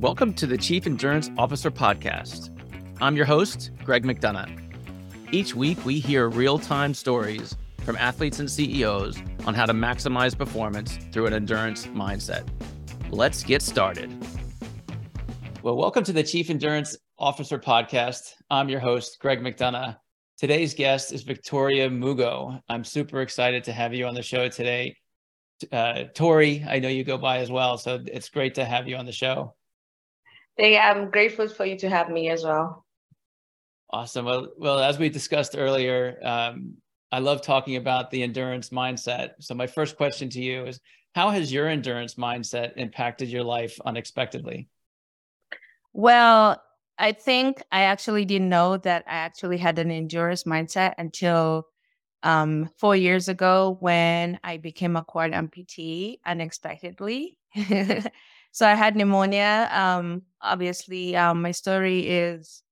Welcome to the Chief Endurance Officer Podcast. I'm your host, Greg McDonough. Each week, we hear real time stories from athletes and CEOs on how to maximize performance through an endurance mindset. Let's get started. Well, welcome to the Chief Endurance Officer Podcast. I'm your host, Greg McDonough. Today's guest is Victoria Mugo. I'm super excited to have you on the show today. Uh, Tori, I know you go by as well, so it's great to have you on the show. Hey, I'm grateful for you to have me as well. Awesome. Well, well, as we discussed earlier, um, I love talking about the endurance mindset. So my first question to you is, how has your endurance mindset impacted your life unexpectedly? Well, I think I actually didn't know that I actually had an endurance mindset until um, four years ago when I became a quad amputee unexpectedly. so I had pneumonia. Um, obviously, um, my story is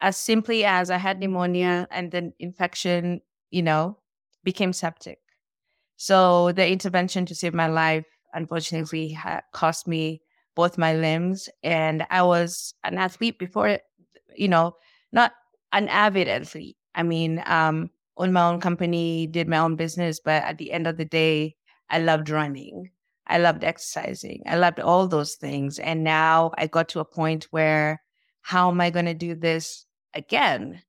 as simply as I had pneumonia and then infection, you know, became septic. So the intervention to save my life, unfortunately, had cost me both my limbs. And I was an athlete before, you know, not an avid athlete. I mean, um, owned my own company, did my own business, but at the end of the day, I loved running. I loved exercising. I loved all those things. And now I got to a point where how am I going to do this again?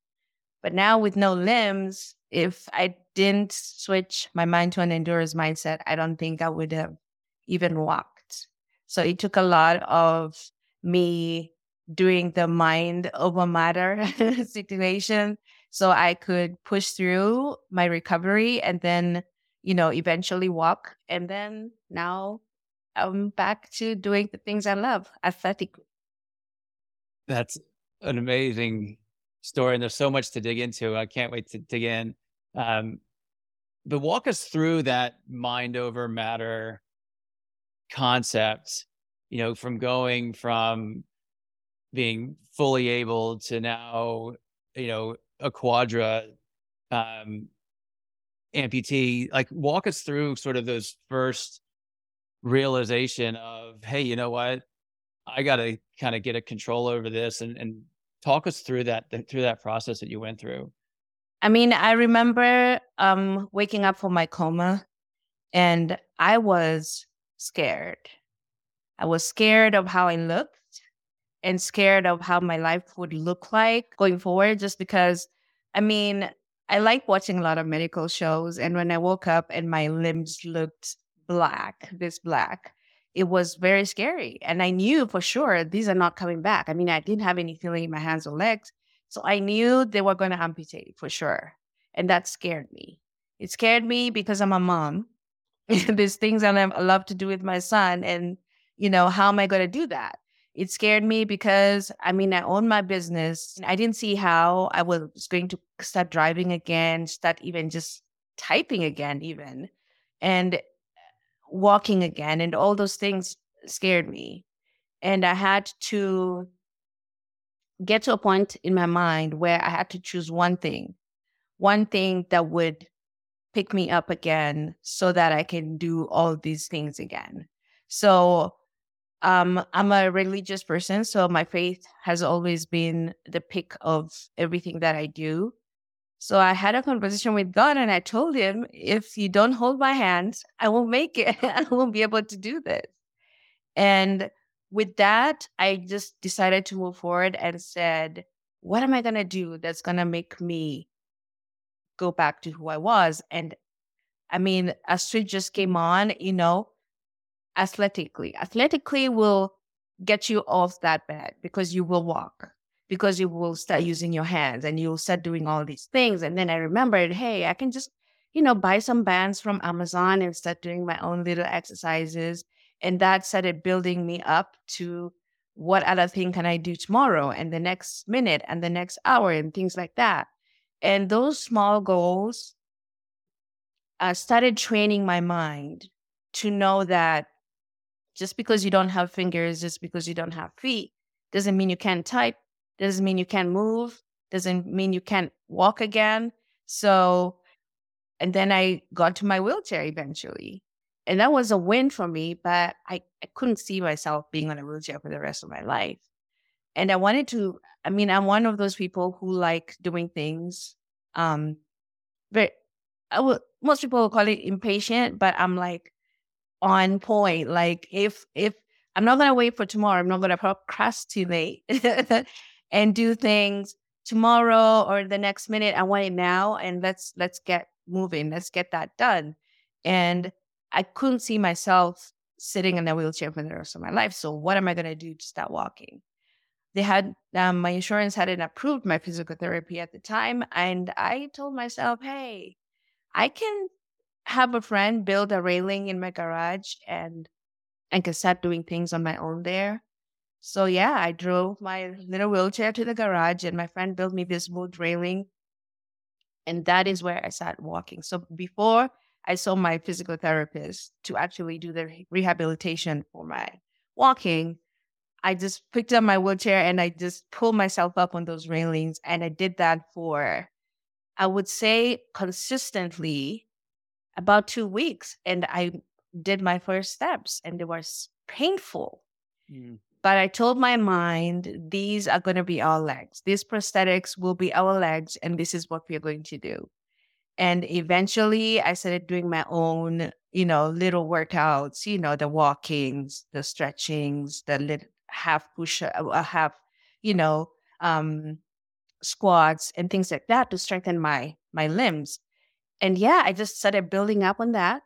But now with no limbs, if I didn't switch my mind to an endurance mindset, I don't think I would have even walked. So it took a lot of me doing the mind over matter situation so I could push through my recovery and then, you know, eventually walk. And then now I'm back to doing the things I love aesthetically. That's an amazing story. And there's so much to dig into. I can't wait to dig in. Um, but walk us through that mind over matter concept, you know, from going from being fully able to now, you know, a quadra um, amputee. Like, walk us through sort of those first realization of, hey, you know what? I got to kind of get a control over this and, and talk us through that through that process that you went through. I mean, I remember um, waking up from my coma and I was scared. I was scared of how I looked and scared of how my life would look like going forward just because I mean, I like watching a lot of medical shows and when I woke up and my limbs looked black, this black, it was very scary. And I knew for sure these are not coming back. I mean, I didn't have any feeling in my hands or legs. So I knew they were going to amputate for sure. And that scared me. It scared me because I'm a mom. There's things that I love to do with my son. And, you know, how am I going to do that? It scared me because I mean, I own my business. I didn't see how I was going to start driving again, start even just typing again, even, and walking again. And all those things scared me. And I had to get to a point in my mind where I had to choose one thing, one thing that would pick me up again so that I can do all these things again. So um, I'm a religious person, so my faith has always been the pick of everything that I do. So I had a conversation with God and I told him, if you don't hold my hand, I won't make it. I won't be able to do this. And with that, I just decided to move forward and said, what am I going to do that's going to make me go back to who I was? And I mean, a switch just came on, you know, athletically. Athletically will get you off that bed because you will walk, because you will start using your hands and you'll start doing all these things. And then I remembered, hey, I can just, you know, buy some bands from Amazon and start doing my own little exercises. And that started building me up to what other thing can I do tomorrow and the next minute and the next hour and things like that. And those small goals uh, started training my mind to know that just because you don't have fingers, just because you don't have feet, doesn't mean you can't type, doesn't mean you can't move, doesn't mean you can't walk again. So, and then I got to my wheelchair eventually. And that was a win for me, but I, I couldn't see myself being on a wheelchair for the rest of my life. And I wanted to, I mean, I'm one of those people who like doing things. Um, but I would, most people will call it impatient, but I'm like on point. Like if, if I'm not to wait for tomorrow, I'm not to procrastinate and do things tomorrow or the next minute. I want it now. And let's, let's get moving. Let's get that done. And I couldn't see myself sitting in a wheelchair for the rest of my life. So what am I to do to start walking? They had um, my insurance hadn't approved my physical therapy at the time, and I told myself, "Hey, I can have a friend build a railing in my garage and and can start doing things on my own there." So yeah, I drove my little wheelchair to the garage, and my friend built me this wood railing, and that is where I started walking. So before I saw my physical therapist to actually do the rehabilitation for my walking. I just picked up my wheelchair and I just pulled myself up on those railings. And I did that for, I would say, consistently about two weeks. And I did my first steps and it was painful. Mm. But I told my mind, these are going to be our legs. These prosthetics will be our legs. And this is what we're going to do. And eventually I started doing my own, you know, little workouts, you know, the walkings, the stretchings, the little half push, uh, half, you know, um, squats and things like that to strengthen my my limbs. And yeah, I just started building up on that.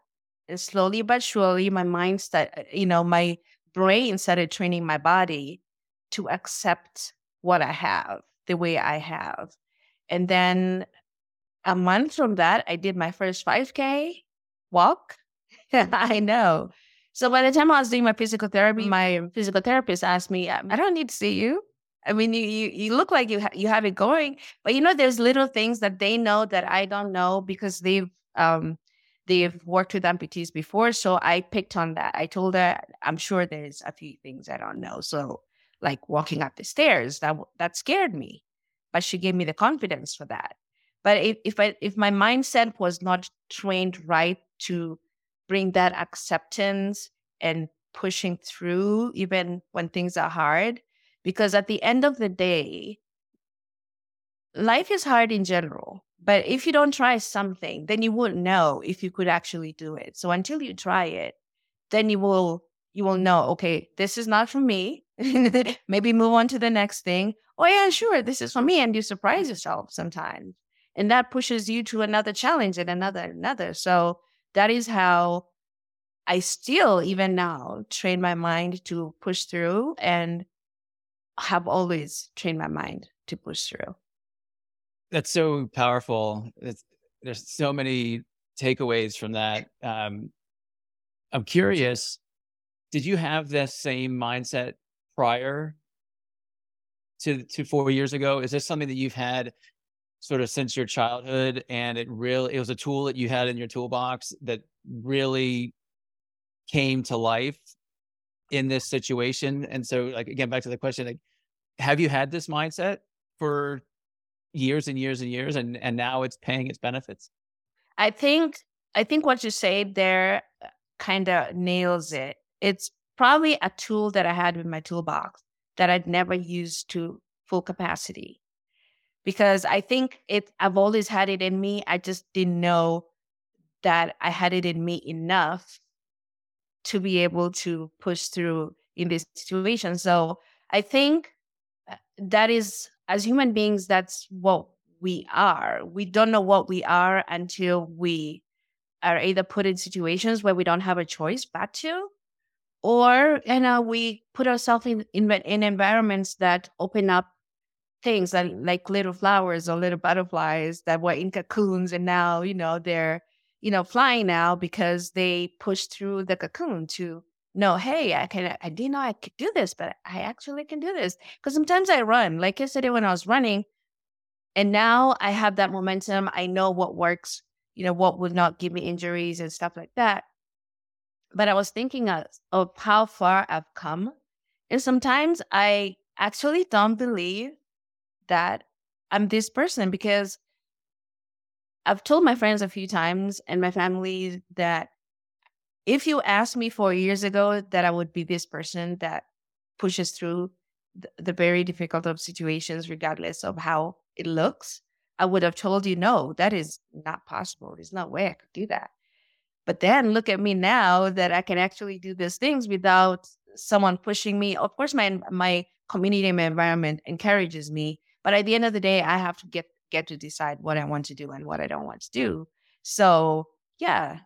And slowly but surely, my mind started, uh, you know, my brain started training my body to accept what I have the way I have. And then a month from that, I did my first 5K walk. I know. So by the time I was doing my physical therapy, my physical therapist asked me, um, "I don't need to see you. I mean, you you, you look like you ha- you have it going, but you know, there's little things that they know that I don't know because they've um they've worked with amputees before. So I picked on that. I told her, I'm sure there's a few things I don't know. So like walking up the stairs, that that scared me, but she gave me the confidence for that. But if if, I, if my mindset was not trained right to bring that acceptance and pushing through even when things are hard, because at the end of the day, life is hard in general. But if you don't try something, then you won't know if you could actually do it. So until you try it, then you will you will know, okay, this is not for me. Maybe move on to the next thing. Oh yeah, sure, this is for me. And you surprise yourself sometimes and that pushes you to another challenge and another and another so that is how i still even now train my mind to push through and have always trained my mind to push through. That's so powerful. It's, there's so many takeaways from that. Um, i'm curious did you have this same mindset prior to to four years ago? Is this something that you've had sort of since your childhood and it really it was a tool that you had in your toolbox that really came to life in this situation and so like again back to the question like have you had this mindset for years and years and years and and now it's paying its benefits i think i think what you say there uh, kind of nails it it's probably a tool that i had in my toolbox that i'd never used to full capacity because I think it I've always had it in me. I just didn't know that I had it in me enough to be able to push through in this situation. So I think uh, that is as human beings that's what we are. We don't know what we are until we are either put in situations where we don't have a choice but to or you know we put ourselves in, in in environments that open up things that like little flowers or little butterflies that were in cocoons and now you know they're you know flying now because they pushed through the cocoon to know hey i can i didn't know i could do this but i actually can do this. Because sometimes i run like yesterday when i was running and now i have that momentum i know what works you know what would not give me injuries and stuff like that. But i was thinking of, of how far i've come and sometimes i actually don't believe that I'm this person because I've told my friends a few times and my family that if you asked me four years ago that I would be this person that pushes through the, the very difficult of situations, regardless of how it looks, I would have told you, no, that is not possible. There's no way I could do that. But then look at me now that I can actually do these things without someone pushing me. Of course, my my community and my environment encourages me, but at the end of the day, I have to get get to decide what I want to do and what I don't want to do. So yeah,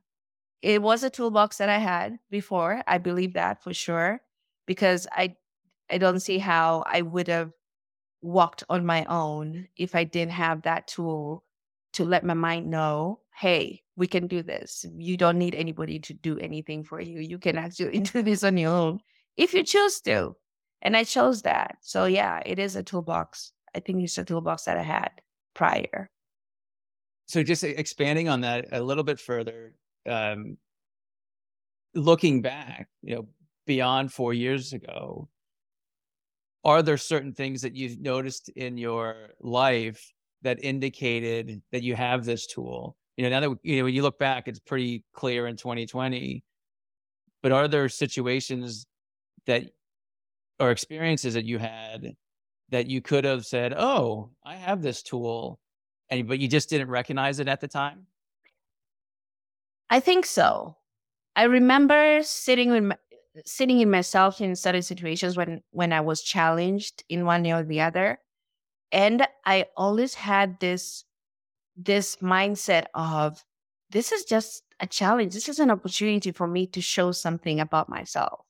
it was a toolbox that I had before. I believe that for sure because I I don't see how I would have walked on my own if I didn't have that tool to let my mind know, hey, we can do this. You don't need anybody to do anything for you. You can actually do this on your own if you choose to. And I chose that. So yeah, it is a toolbox. I think it's a toolbox that I had prior. So just expanding on that a little bit further, um, looking back, you know, beyond four years ago, are there certain things that you've noticed in your life that indicated that you have this tool? You know, now that you know when you look back, it's pretty clear in 2020. But are there situations that or experiences that you had that you could have said, "Oh, I have this tool," and but you just didn't recognize it at the time? I think so. I remember sitting with sitting in myself in certain situations when when I was challenged in one way or the other, and I always had this this mindset of this is just a challenge. This is an opportunity for me to show something about myself.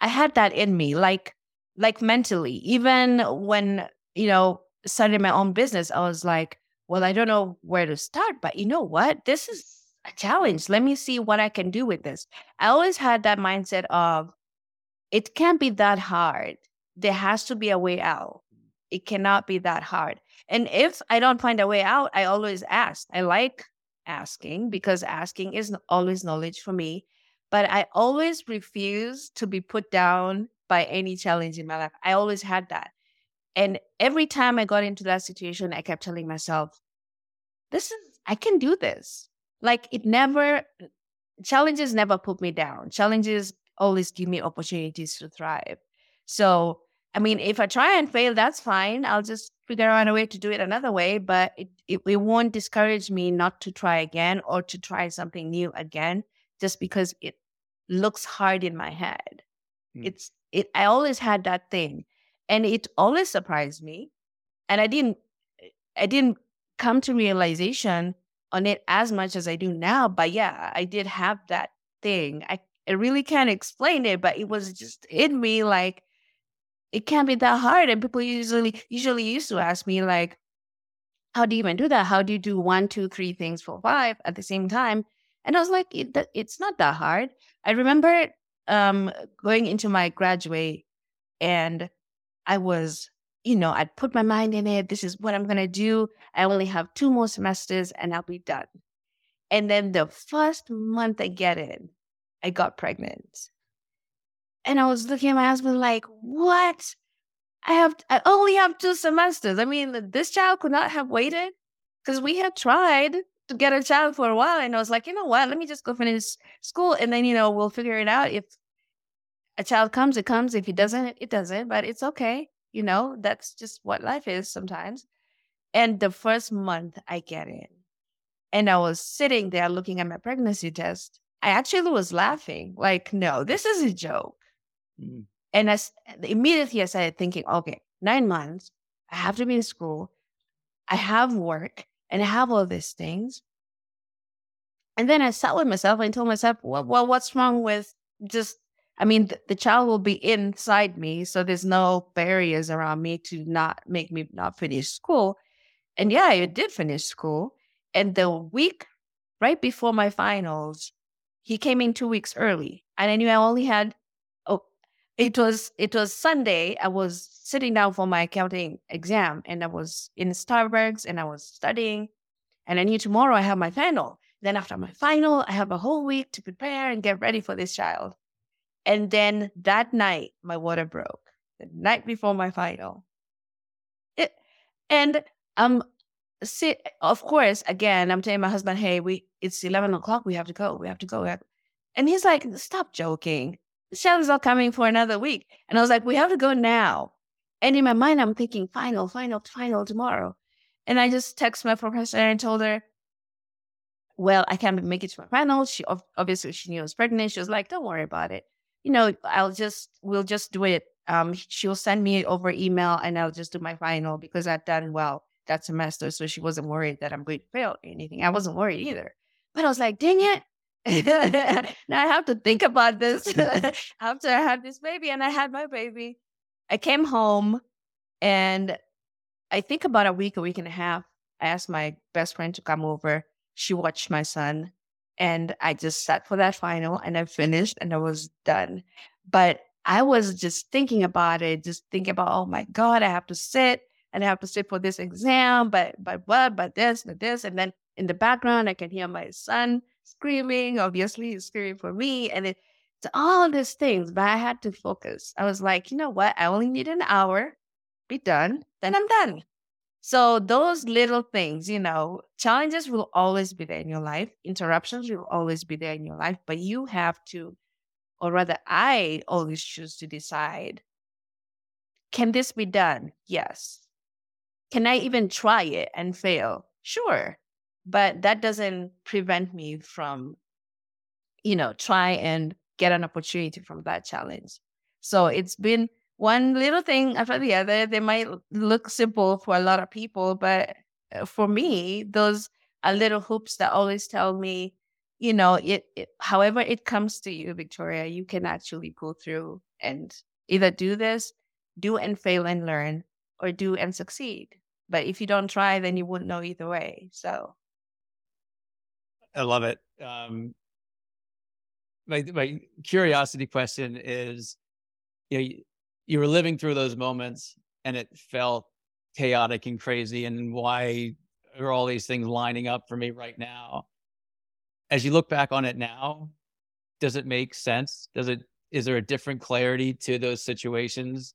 I had that in me, like like mentally. Even when you know started my own business, I was like, well, I don't know where to start, but you know what? This is a challenge. Let me see what I can do with this. I always had that mindset of it can't be that hard. There has to be a way out. It cannot be that hard. And if I don't find a way out, I always ask. I like asking because asking is always knowledge for me. But I always refuse to be put down by any challenge in my life. I always had that. And every time I got into that situation, I kept telling myself, this is, I can do this. Like it never, challenges never put me down. Challenges always give me opportunities to thrive. So, I mean, if I try and fail, that's fine. I'll just figure out a way to do it another way, but it, it, it won't discourage me not to try again or to try something new again just because it looks hard in my head. Mm. It's, it, I always had that thing and it always surprised me. And I didn't, I didn't come to realization on it as much as I do now. But yeah, I did have that thing. I, I really can't explain it, but it was just in me like it can't be that hard. And people usually usually used to ask me like, how do you even do that? How do you do one, two, three things for five at the same time? And I was like, it, it's not that hard. I remember um, going into my graduate and I was you know, I'd put my mind in it. This is what I'm going to do. I only have two more semesters and I'll be done. And then the first month I get in, I got pregnant. And I was looking at my husband like, what? I have, I only have two semesters. I mean, this child could not have waited because we had tried to get a child for a while. And I was like, you know what? Let me just go finish school and then, you know, we'll figure it out. If a child comes, it comes. If it doesn't, it doesn't, but it's okay. You know, that's just what life is sometimes. And the first month I get in, and I was sitting there looking at my pregnancy test. I actually was laughing, like, no, this is a joke. Mm. And as immediately I started thinking, okay, nine months, I have to be in school, I have work, and have all these things. And then I sat with myself and told myself, well, well what's wrong with just I mean, th- the child will be inside me, so there's no barriers around me to not make me not finish school. And yeah, I did finish school. And the week right before my finals, he came in two weeks early, and I knew I only had. It was it was Sunday. I was sitting down for my accounting exam, and I was in Starbucks, and I was studying, and I knew tomorrow I have my final. Then after my final, I have a whole week to prepare and get ready for this child. And then that night, my water broke. The night before my final. It, and um, sit. Of course, again, I'm telling my husband, "Hey, we it's eleven o'clock. We have to go. We have to go." And he's like, stop joking. The show is not coming for another week. And I was like, we have to go now. And in my mind, I'm thinking, final, final, final tomorrow. And I just text my professor and told her, well, I can't make it to my final. She obviously she knew I was pregnant. She was like, don't worry about it. You know, I'll just, we'll just do it. Um, she'll send me over email and I'll just do my final because I've done well that semester. So she wasn't worried that I'm going to fail or anything. I wasn't worried either. But I was like, dang it. Now I have to think about this after I had this baby and I had my baby. I came home and I think about a week, a week and a half, I asked my best friend to come over. She watched my son and I just sat for that final and I finished and I was done. But I was just thinking about it, just thinking about, oh my God, I have to sit and I have to sit for this exam, but but what, but this, but this. And then in the background I can hear my son screaming. Obviously screaming for me. And it, it's all these things, but I had to focus. I was like, you know what? I only need an hour, be done, then I'm done. So those little things, you know, challenges will always be there in your life. Interruptions will always be there in your life, but you have to, or rather, I always choose to decide, can this be done? Yes. Can I even try it and fail? Sure. But that doesn't prevent me from, you know, try and get an opportunity from that challenge. So it's been one little thing after the other. They might look simple for a lot of people, but uh, for me, those are little hoops that always tell me, you know, it, it however it comes to you, Victoria, you can actually go through and either do this, do and fail and learn, or do and succeed. But if you don't try, then you wouldn't know either way. So I love it. Um, my my curiosity question is, you know, you, you were living through those moments and it felt chaotic and crazy, and why are all these things lining up for me right now? As you look back on it now, does it make sense? Does it is there a different clarity to those situations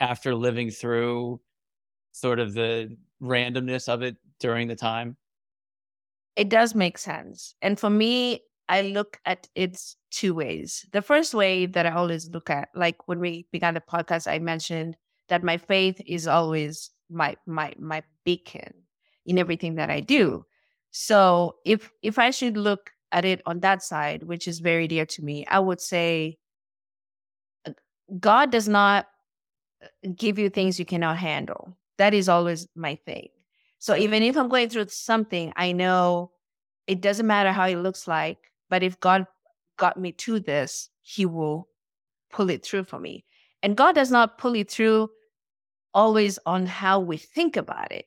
after living through sort of the randomness of it during the time? It does make sense. And for me, I look at it two ways. The first way that I always look at, like when we began the podcast, I mentioned that my faith is always my my my beacon in everything that I do. So if if I should look at it on that side, which is very dear to me, I would say uh, God does not uh, give you things you cannot handle. That is always my thing. So even if I'm going through something, I know it doesn't matter how it looks like. But if God got me to this, He will pull it through for me. And God does not pull it through always on how we think about it.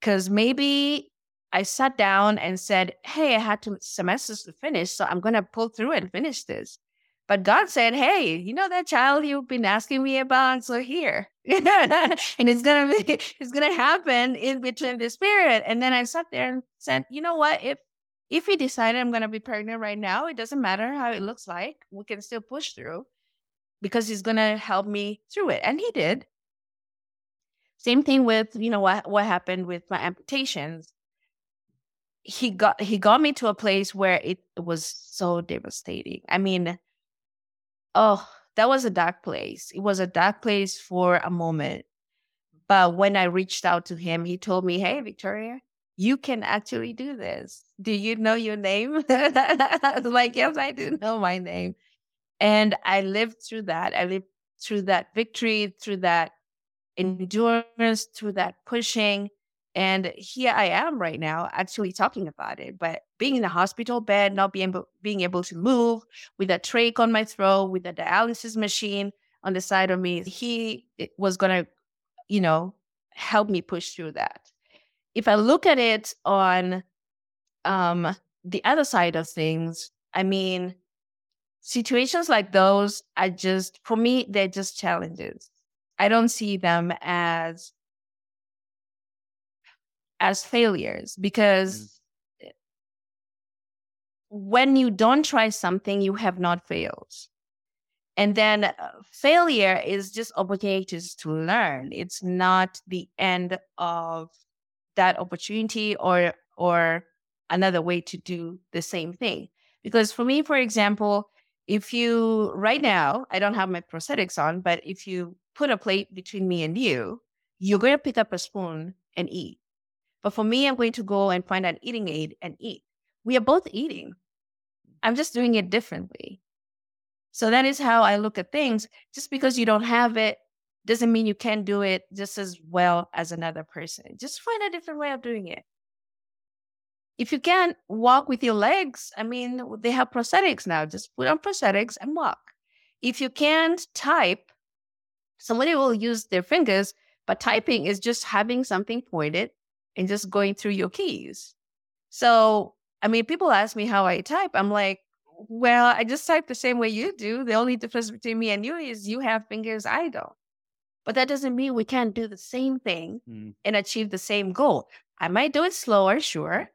Because maybe I sat down and said, Hey, I had two semesters to finish, so I'm going to pull through and finish this. But God said, Hey, you know that child you've been asking me about? So here. and it's gonna be it's gonna happen in between this period. And then I sat there and said, you know what? If if he decided I'm to be pregnant right now, it doesn't matter how it looks like. We can still push through because he's to help me through it. And he did. Same thing with, you know, what, what happened with my amputations. He got he got me to a place where it was so devastating. I mean, oh, that was a dark place. It was a dark place for a moment. But when I reached out to him, he told me, Hey, Victoria, you can actually do this. Do you know your name? I was like, yes, I do know my name. And I lived through that. I lived through that victory, through that endurance, through that pushing. And here I am right now actually talking about it. But being in a hospital bed, not being able, being able to move with a trach on my throat, with a dialysis machine on the side of me, he was to, you know, help me push through that if I look at it on um, the other side of things, I mean, situations like those are just, for me, they're just challenges. I don't see them as as failures because mm. when you don't try something, you have not failed. And then uh, failure is just opportunities to learn. It's not the end of that opportunity or or another way to do the same thing Because for me, for example, if you right now, I don't have my prosthetics on, but if you put a plate between me and you, you're going to pick up a spoon and eat. But for me, I'm going to go and find an eating aid and eat. We are both eating. I'm just doing it differently. So that is how I look at things. Just because you don't have it doesn't mean you can't do it just as well as another person. Just find a different way of doing it. If you can't walk with your legs, I mean, they have prosthetics now. Just put on prosthetics and walk. If you can't type, somebody will use their fingers, but typing is just having something pointed and just going through your keys. So, I mean, people ask me how I type. I'm like, well, I just type the same way you do. The only difference between me and you is you have fingers, I don't. But that doesn't mean we can't do the same thing mm. and achieve the same goal. I might do it slower, sure.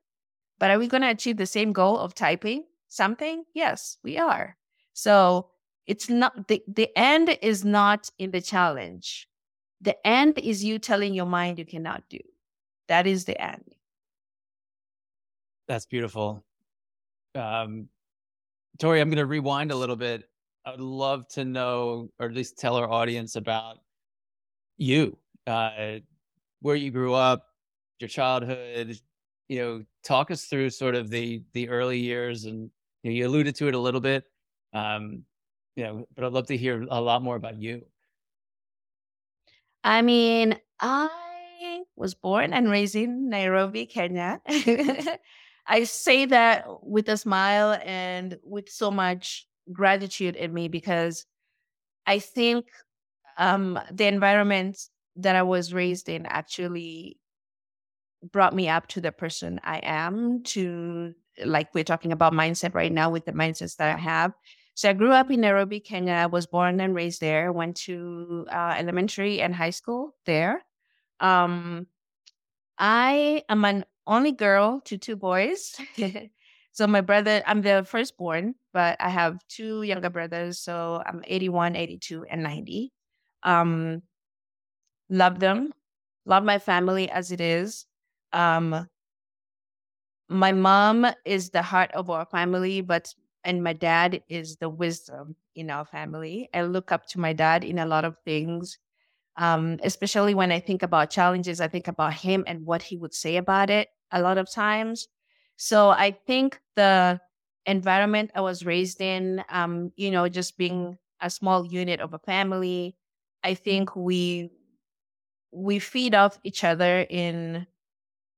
But are we going to achieve the same goal of typing something? Yes, we are. So it's not the, the end is not in the challenge. The end is you telling your mind you cannot do. That is the end. That's beautiful. Um, Tori, I'm going to rewind a little bit. I would love to know, or at least tell our audience about you, uh, where you grew up, your childhood. You know, talk us through sort of the the early years, and you, know, you alluded to it a little bit. Um, you know, but I'd love to hear a lot more about you. I mean, I was born and raised in Nairobi, Kenya. I say that with a smile and with so much gratitude in me because I think um, the environment that I was raised in actually brought me up to the person I am, to like we're talking about mindset right now with the mindsets that I have. So I grew up in Nairobi, Kenya. I was born and raised there, went to uh, elementary and high school there. Um, I am an only girl to two boys. so my brother, I'm the firstborn, but I have two younger brothers. So I'm 81, 82, and 90. Um, love them, love my family as it is. Um, my mom is the heart of our family, but and my dad is the wisdom in our family. I look up to my dad in a lot of things. Um, especially when I think about challenges, I think about him and what he would say about it a lot of times. So I think the environment I was raised in, um, you know, just being a small unit of a family, I think we we feed off each other in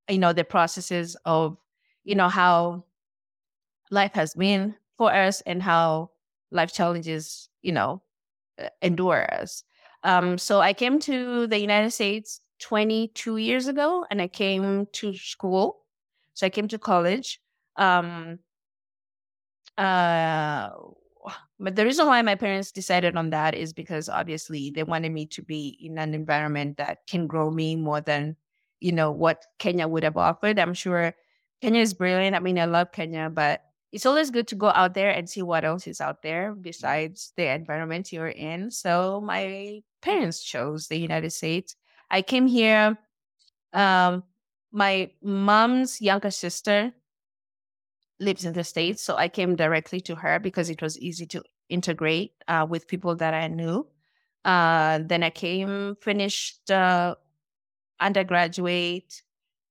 you know the processes of you know how life has been for us and how life challenges you know endure us um, so i came to the united states 22 years ago and i came to school so i came to college um, uh, but the reason why my parents decided on that is because obviously they wanted me to be in an environment that can grow me more than, you know, what Kenya would have offered. I'm sure Kenya is brilliant. I mean, I love Kenya, but it's always good to go out there and see what else is out there besides the environment you're in. So my parents chose the United States. I came here. Um, my mom's younger sister lives in the States. So I came directly to her because it was easy to integrate uh, with people that I knew. Uh, then I came, finished uh, undergraduate,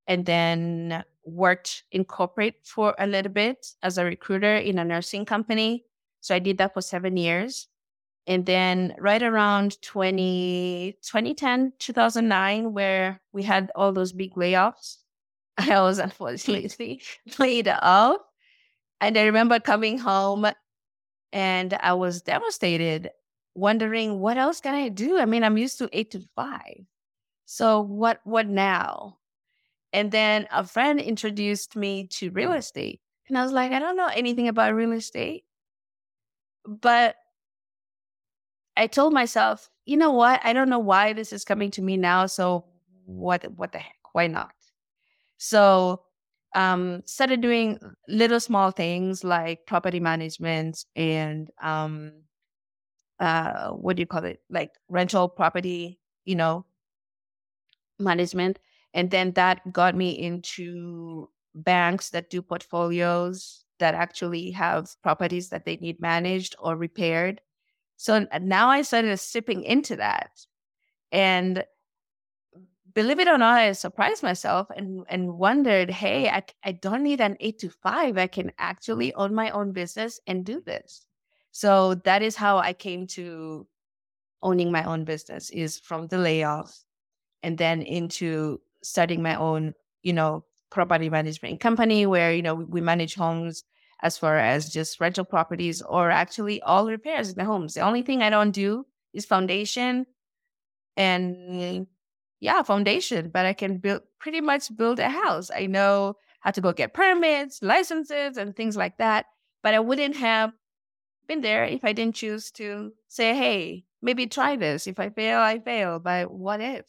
and then worked in corporate for a little bit as a recruiter in a nursing company. So I did that for seven years. And then right around 20, 2010, 2009, where we had all those big layoffs, I was unfortunately laid off. And I remember coming home and I was devastated, wondering what else can I do? I mean, I'm used to eight to five. So what what now? And then a friend introduced me to real estate. And I was like, I don't know anything about real estate. But I told myself, you know what? I don't know why this is coming to me now. So what what the heck? Why not? So um, started doing little small things like property management and um, uh, what do you call it? Like rental property, you know, management. And then that got me into banks that do portfolios that actually have properties that they need managed or repaired. So now I started sipping into that. And believe it or not, I surprised myself and, and wondered, hey, I, I don't need an eight to five. I can actually own my own business and do this. So that is how I came to owning my own business is from the layoff and then into starting my own, you know, property management company where, you know, we manage homes as far as just rental properties or actually all repairs in the homes. The only thing I don't do is foundation and yeah, foundation, but I can build pretty much build a house. I know how to go get permits, licenses, and things like that. But I wouldn't have been there if I didn't choose to say, hey, maybe try this. If I fail, I fail. But what if?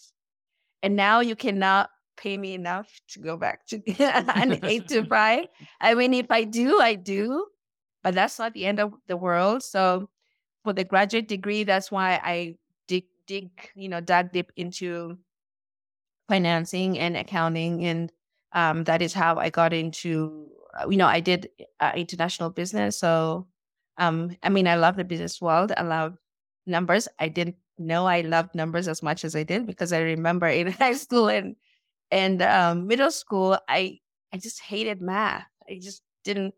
And now you cannot pay me enough to go back to an eight to five. I mean, if I do, I do, but that's not the end of the world. So for the graduate degree, that's why I dig, dig, you know, dug deep into financing and accounting. And um, that is how I got into, uh, you know, I did uh, international business. So, um, I mean, I love the business world. I love numbers. I didn't know I loved numbers as much as I did because I remember in high school and and um, middle school, I I just hated math. I just didn't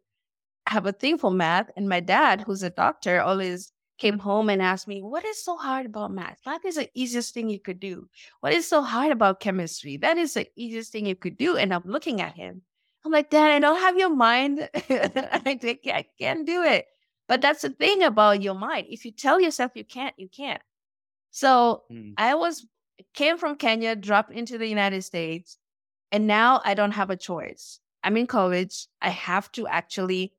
have a thing for math. And my dad, who's a doctor, always came home and asked me, What is so hard about math? Math is the easiest thing you could do. What is so hard about chemistry? That is the easiest thing you could do. And I'm looking at him. I'm like, Dad, I don't have your mind. I, I can't do it. But that's the thing about your mind. If you tell yourself you can't, you can't. So mm. I was came from Kenya, dropped into the United States, and now I don't have a choice. I'm in college. I have to actually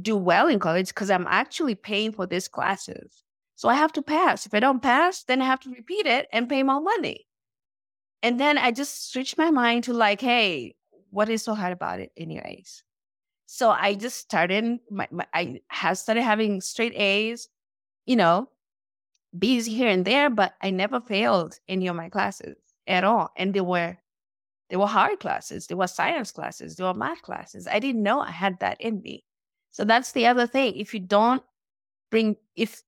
do well in college because I'm actually paying for these classes. So I have to pass. If I don't pass, then I have to repeat it and pay more money. And then I just switched my mind to like, hey, what is so hard about it, anyways? So I just started. My, my I have started having straight A's, you know, B's here and there, but I never failed any of my classes at all. And they were they were hard classes, they were science classes, they were math classes. I didn't know I had that in me. So that's the other thing. If you don't bring if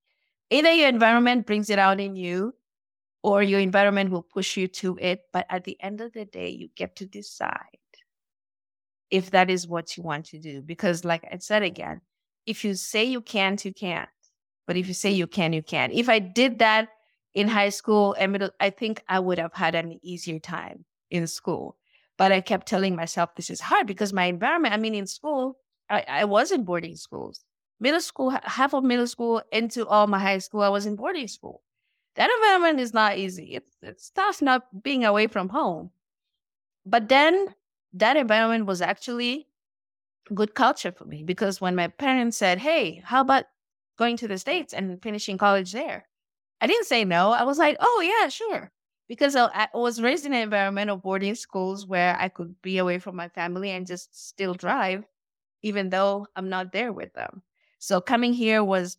either your environment brings it out in you or your environment will push you to it, but at the end of the day, you get to decide if that is what you want to do. Because like I said again, if you say you can't, you can't. But if you say you can, you can. If I did that in high school and middle, I think I would have had an easier time in school. But I kept telling myself this is hard because my environment, I mean, in school, I, I was in boarding schools. Middle school, half of middle school into all my high school, I was in boarding school. That environment is not easy. It's, it's tough not being away from home. But then that environment was actually good culture for me because when my parents said, Hey, how about going to the States and finishing college there. I didn't say no. I was like, oh, yeah, sure. Because I was raised in an environment of boarding schools where I could be away from my family and just still drive, even though I'm not there with them. So coming here was,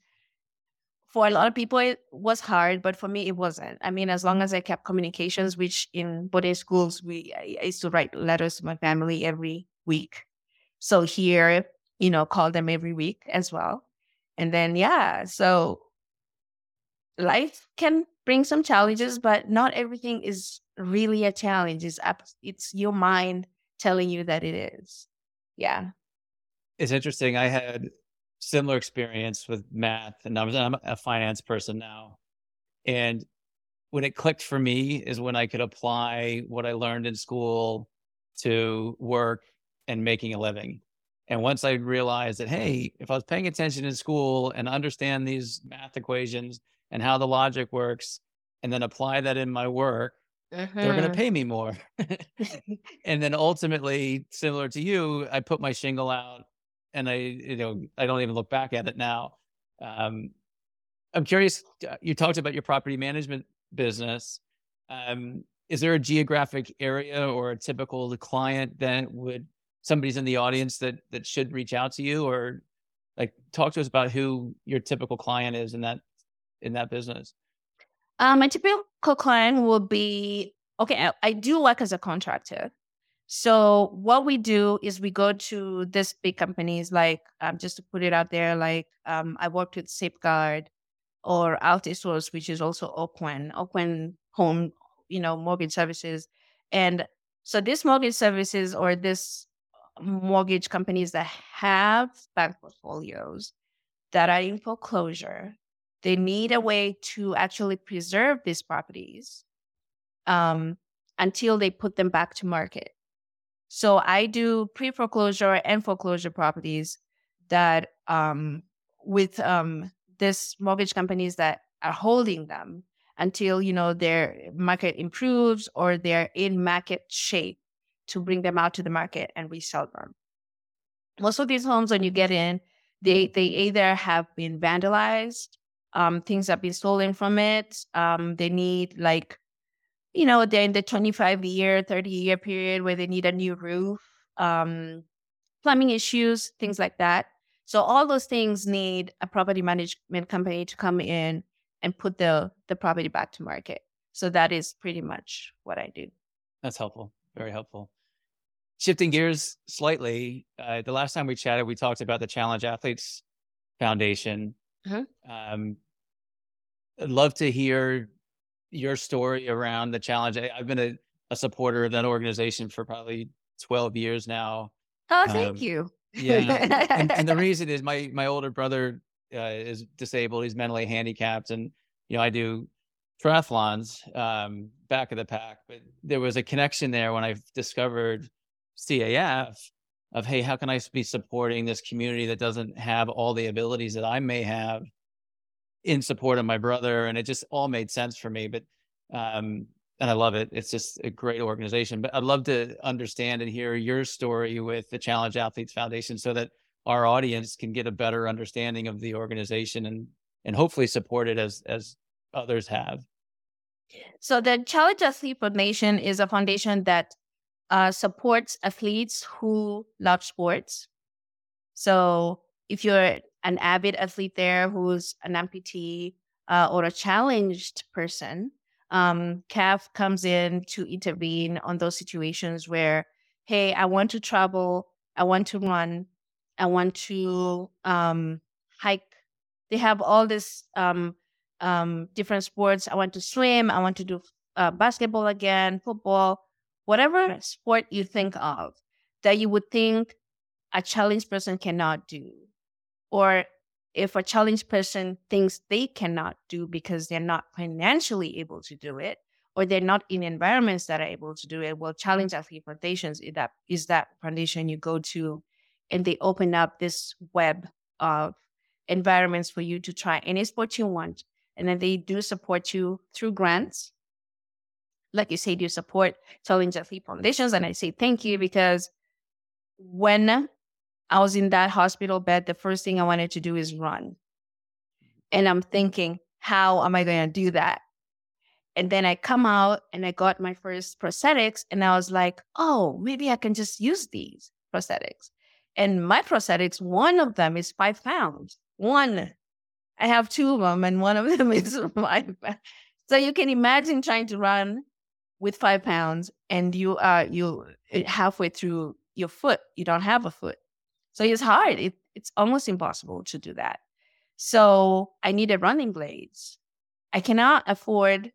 for a lot of people, it was hard, but for me, it wasn't. I mean, as long as I kept communications, which in boarding schools, we I used to write letters to my family every week. So here, you know, call them every week as well. And then, yeah, so life can bring some challenges, but not everything is really a challenge. It's, it's your mind telling you that it is. Yeah. It's interesting. I had similar experience with math and numbers. I'm a finance person now. And when it clicked for me is when I could apply what I learned in school to work and making a living. And once I realized that, hey, if I was paying attention in school and understand these math equations and how the logic works, and then apply that in my work, they're going to mm-hmm. pay me more. and then ultimately, similar to you, I put my shingle out and I, you know, I don't even look back at it now. Um, I'm curious, uh, you talked about your property management business. Um, is there a geographic area or a typical client that would somebody's in the audience that that should reach out to you or like talk to us about who your typical client is in that in that business? Um my typical client will be okay I, I do work as a contractor. So what we do is we go to these big companies, like um, just to put it out there, like um, I worked with Safeguard or Altisource, which is also Ocwen, Ocwen Home, you know, mortgage services, and so these mortgage services or this mortgage companies that have bank portfolios that are in foreclosure, they need a way to actually preserve these properties um, until they put them back to market. So I do pre foreclosure and foreclosure properties that um, with um, this mortgage companies that are holding them until you know their market improves or they're in market shape to bring them out to the market and resell them. Most of these homes, when you get in, they they either have been vandalized, um, things have been stolen from it. Um, they need like you know, they're in the 25 year, 30 year period where they need a new roof, um, plumbing issues, things like that. So all those things need a property management company to come in and put the the property back to market. So that is pretty much what I do. That's helpful. Very helpful. Shifting gears slightly, uh, the last time we chatted, we talked about the Challenge Athletes Foundation. Mm-hmm. Um, I'd love to hear your story around the challenge. I, have been a, a, supporter of that organization for probably 12 years now. Oh, thank um, you. yeah. and, and, the reason is my, my older brother uh, is disabled. He's mentally handicapped. And, you know, I do triathlons, um, back of the pack, but there was a connection there when I discovered CAF of, Hey, how can I be supporting this community that doesn't have all the abilities that I may have? in support of my brother, and it just all made sense for me. But um, and I love it. It's just a great organization. But I'd love to understand and hear your story with the Challenge Athletes Foundation, so that our audience can get a better understanding of the organization and and hopefully support it as as others have. So the Challenge Athlete Foundation is a foundation that uh, supports athletes who love sports. So if you're an avid athlete there who's an amputee uh, or a challenged person, um, CAF comes in to intervene on those situations where, hey, I want to travel, I want to run, I want to um, hike. They have all this um, um, different sports. I want to swim. I want to do uh, basketball again, football, whatever sport you think of that you would think a challenged person cannot do or if a challenged person thinks they cannot do because they're not financially able to do it, or they're not in environments that are able to do it, well, Challenge Athlete Foundations is that, is that foundation you go to, and they open up this web of environments for you to try any sport you want. And then they do support you through grants. Like you say, do you support Challenge Athlete Foundations. And I say thank you because when I was in that hospital bed. The first thing I wanted to do is run. And I'm thinking, how am I going to do that? And then I come out and I got my first prosthetics and I was like, oh, maybe I can just use these prosthetics. And my prosthetics, one of them is five pounds. One. I have two of them and one of them is five pounds. So you can imagine trying to run with five pounds and you are you eh, halfway through your foot. You don't have a foot. So it's hard. It, it's almost impossible to do that. So I needed running blades. I cannot afford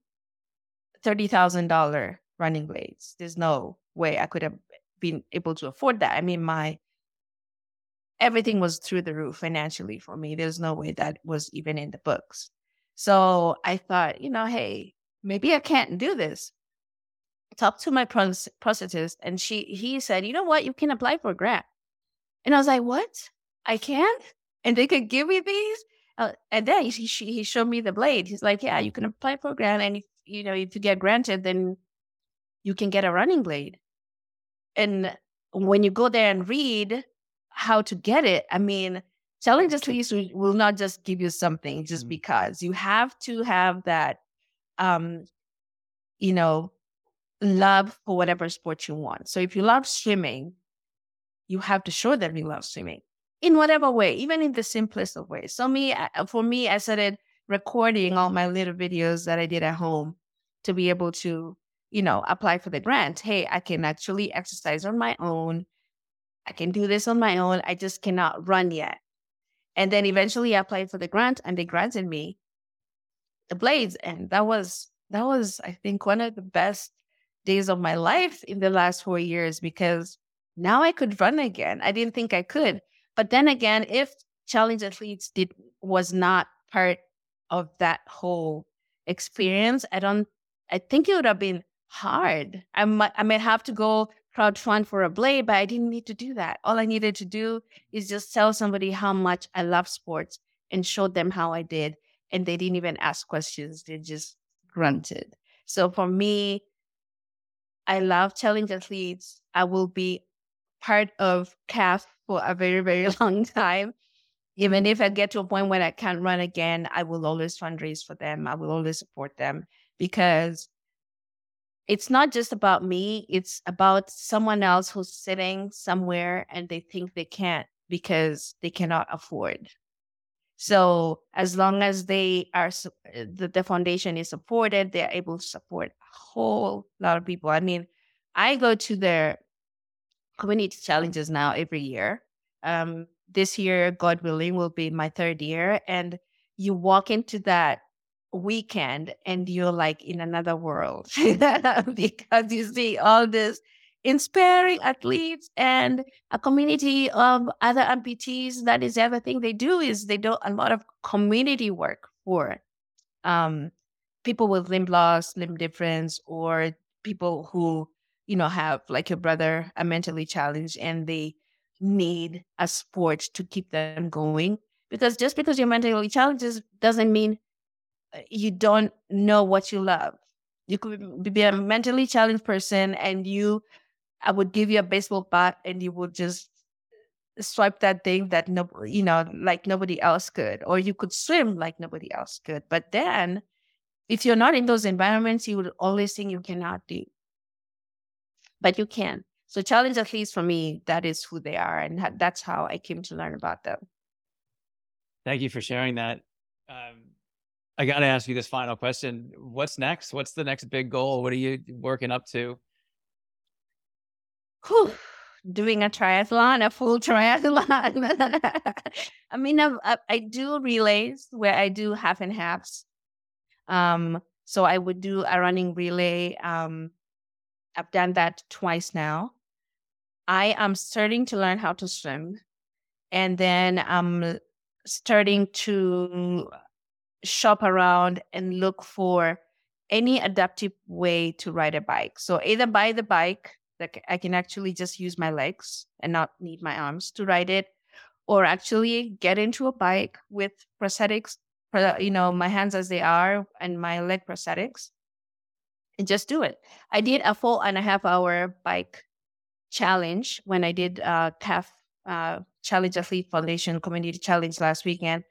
$30,000 running blades. There's no way I could have been able to afford that. I mean, my everything was through the roof financially for me. There's no way that was even in the books. So I thought, you know, hey, maybe I can't do this. Talked to my prosthetist, and she he said, you know what, you can apply for a grant. And I was like, what? I can? And they could give me these? Uh, and then he, he showed me the blade. He's like, yeah, you can apply for a grant. And if, you know, if you get granted, then you can get a running blade. And when you go there and read how to get it, I mean, Challenge Athletes will not just give you something just mm-hmm. because you have to have that, um, you know, love for whatever sport you want. So if you love swimming, you have to show that you love swimming in whatever way, even in the simplest of ways. So me, uh, for me, I started recording all my little videos that I did at home to be able to you know, apply for the grant. Hey, I can actually exercise on my own. I can do this on my own. I just cannot run yet. And then eventually I applied for the grant and they granted me the blades. And that was, that was, I think, one of the best days of my life in the last four years because now I could run again. I didn't think I could. But then again, if challenge athletes did was not part of that whole experience, I don't I think it would have been hard. I might I might have to go crowdfund for a blade, but I didn't need to do that. All I needed to do is just tell somebody how much I love sports and show them how I did. And they didn't even ask questions. They just grunted. So for me, I love challenge athletes. I will be part of CAF for a very, very long time. Even if I get to a point when I can't run again, I will always fundraise for them. I will always support them because it's not just about me, it's about someone else who's sitting somewhere and they think they can't because they cannot afford. So as long as they are the, the foundation is supported, they're able to support a whole lot of people. I mean, I go to their community challenges now every year. Um, this year, God willing, will be my third year. And you walk into that weekend and you're like in another world because you see all this inspiring athletes and a community of other amputees. That is everything they do is they do a lot of community work for um, people with limb loss, limb difference, or people who, you know, have like your brother, a mentally challenged and they need a sport to keep them going. Because just because you're mentally challenged doesn't mean uh, you don't know what you love. You could be a mentally challenged person and you, I would give you a baseball bat and you would just swipe that thing that no, you know, like nobody else could, or you could swim like nobody else could. But then, if you're not in those environments, you would always think you cannot do. But you can. So challenge at least for me, that is who they are, and that's how I came to learn about them. Thank you for sharing that. Um, I got to ask you this final question. What's next? What's the next big goal? What are you working up to? Whew, doing a triathlon, a full triathlon. I mean, I, I do relays where I do half and halves. Um, so I would do a running relay. Um, I've done that twice now. I am starting to learn how to swim, and then I'm starting to shop around and look for any adaptive way to ride a bike. So either buy the bike that I can actually just use my legs and not need my arms to ride it, or actually get into a bike with prosthetics, you know, my hands as they are and my leg prosthetics, and just do it. I did a full and a half hour bike challenge when I did uh, CAF uh, Challenge Athlete Foundation Community Challenge last weekend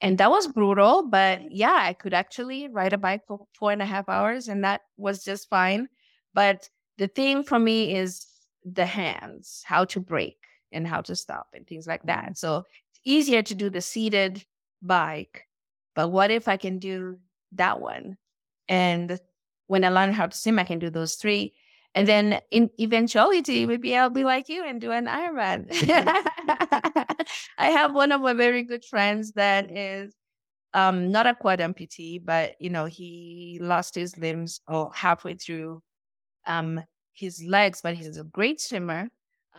and that was brutal but yeah i could actually ride a bike for four and a half hours and that was just fine but the thing for me is the hands how to brake and how to stop and things like that. So it's easier to do the seated bike but what if i can do that one? And when i learn how to swim i can do those three. And then in eventuality, maybe I'll be like you and do an Ironman. I have one of my very good friends that is um, not a quad amputee, but you know, he lost his limbs or halfway through um, his legs, but he's a great swimmer.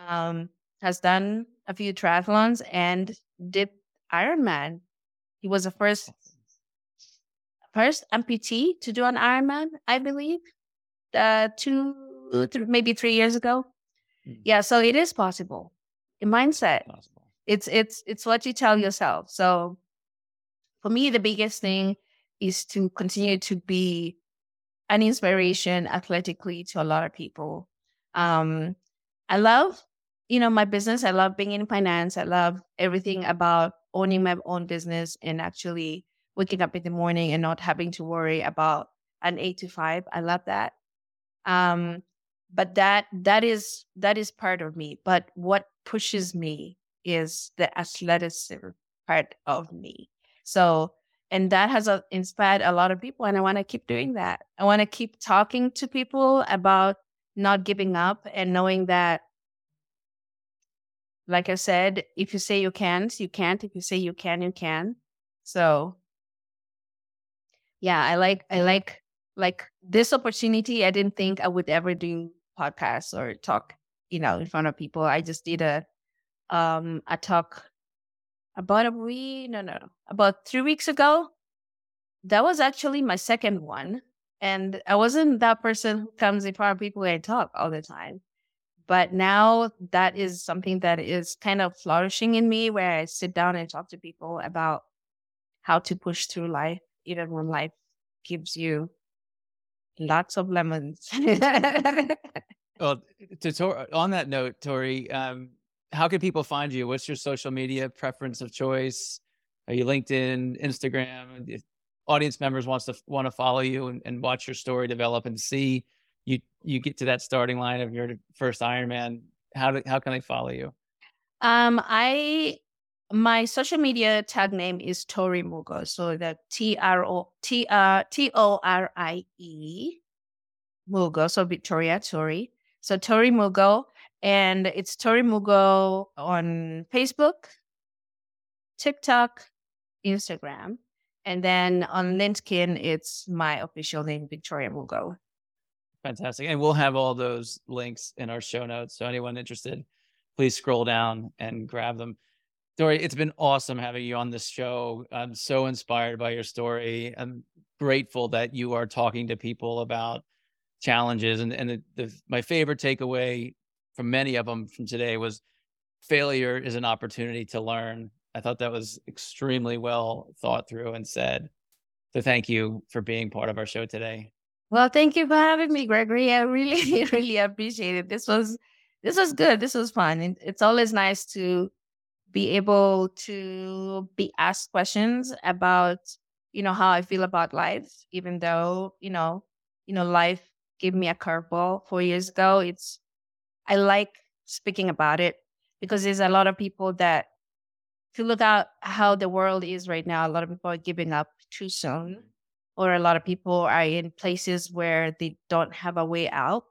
Um, has done a few triathlons and did Ironman. He was the first first amputee to do an Ironman, I believe. Uh, two th- maybe three years ago. Mm. Yeah, so it is possible. In mindset, possible. it's it's it's what you tell yourself. So for me, the biggest thing is to continue to be an inspiration athletically to a lot of people. Um, I love, you know, my business. I love being in finance. I love everything about owning my own business and actually waking up in the morning and not having to worry about an eight to five. I love that. Um, but that that is that is part of me but what pushes me is the athleticism part of me so and that has uh, inspired a lot of people and i want to keep doing that. I want to keep talking to people about not giving up and knowing that like i said if you say you can't you can't. If you say you can you can. So yeah i like i like like this opportunity. I didn't think i would ever do podcasts or talk you know in front of people. I just did a um a talk about a week, no, no, no, about three weeks ago. That was actually my second one. And I wasn't that person who comes in front of people and talk all the time. But now that is something that is kind of flourishing in me where I sit down and talk to people about how to push through life, even when life gives you lots of lemons. well, to, on that note, Tori, um, how can people find you? What's your social media preference of choice? Are you LinkedIn, Instagram? If audience members wants to want to follow you and, and watch your story develop and see you you get to that starting line of your first Ironman. How do, how can they follow you? Um, I my social media tag name is Tori Mugo. So the T R O T R T O R I E Mugo. So Victoria Tori. So Tori Mugo and it's Tori Mugo on Facebook, TikTok, Instagram, and then on LinkedIn, it's my official name, Victoria Mugo. Fantastic. And we'll have all those links in our show notes. So anyone interested, please scroll down and grab them. Tori, it's been awesome having you on this show. I'm so inspired by your story. I'm grateful that you are talking to people about challenges. And, and the, the, my favorite takeaway from many of them from today was failure is an opportunity to learn. I thought that was extremely well thought through and said. So thank you for being part of our show today. Well, thank you for having me, Gregory. I really, really appreciate it. This was this was good. This was fun. It's always nice to be able to be asked questions about, you know, how I feel about life, even though, you know, you know, life gave me a curveball four years ago. It's I like speaking about it because there's a lot of people that, if you look at how the world is right now, a lot of people are giving up too soon, or a lot of people are in places where they don't have a way out.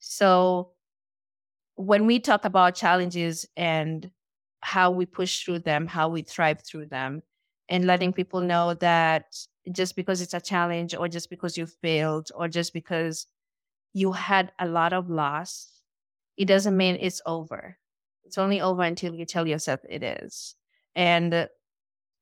So, when we talk about challenges and how we push through them, how we thrive through them, and letting people know that just because it's a challenge, or just because you failed, or just because you had a lot of loss it doesn't mean it's over. It's only over until you tell yourself it is. And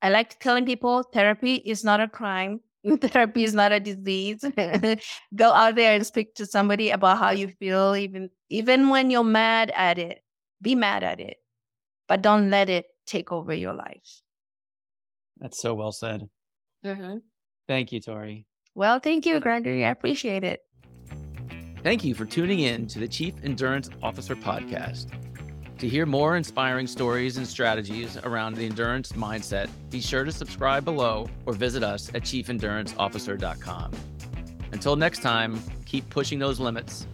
I like telling people therapy is not a crime. therapy is not a disease. Go out there and speak to somebody about how you feel, even even when you're mad at it. Be mad at it, but don't let it take over your life. That's so well said. Mm-hmm. Thank you, Tori. Well, thank you, Gregory. I appreciate it. Thank you for tuning in to the Chief Endurance Officer Podcast. To hear more inspiring stories and strategies around the endurance mindset, be sure to subscribe below or visit us at chiefenduranceofficer.com. Until next time, keep pushing those limits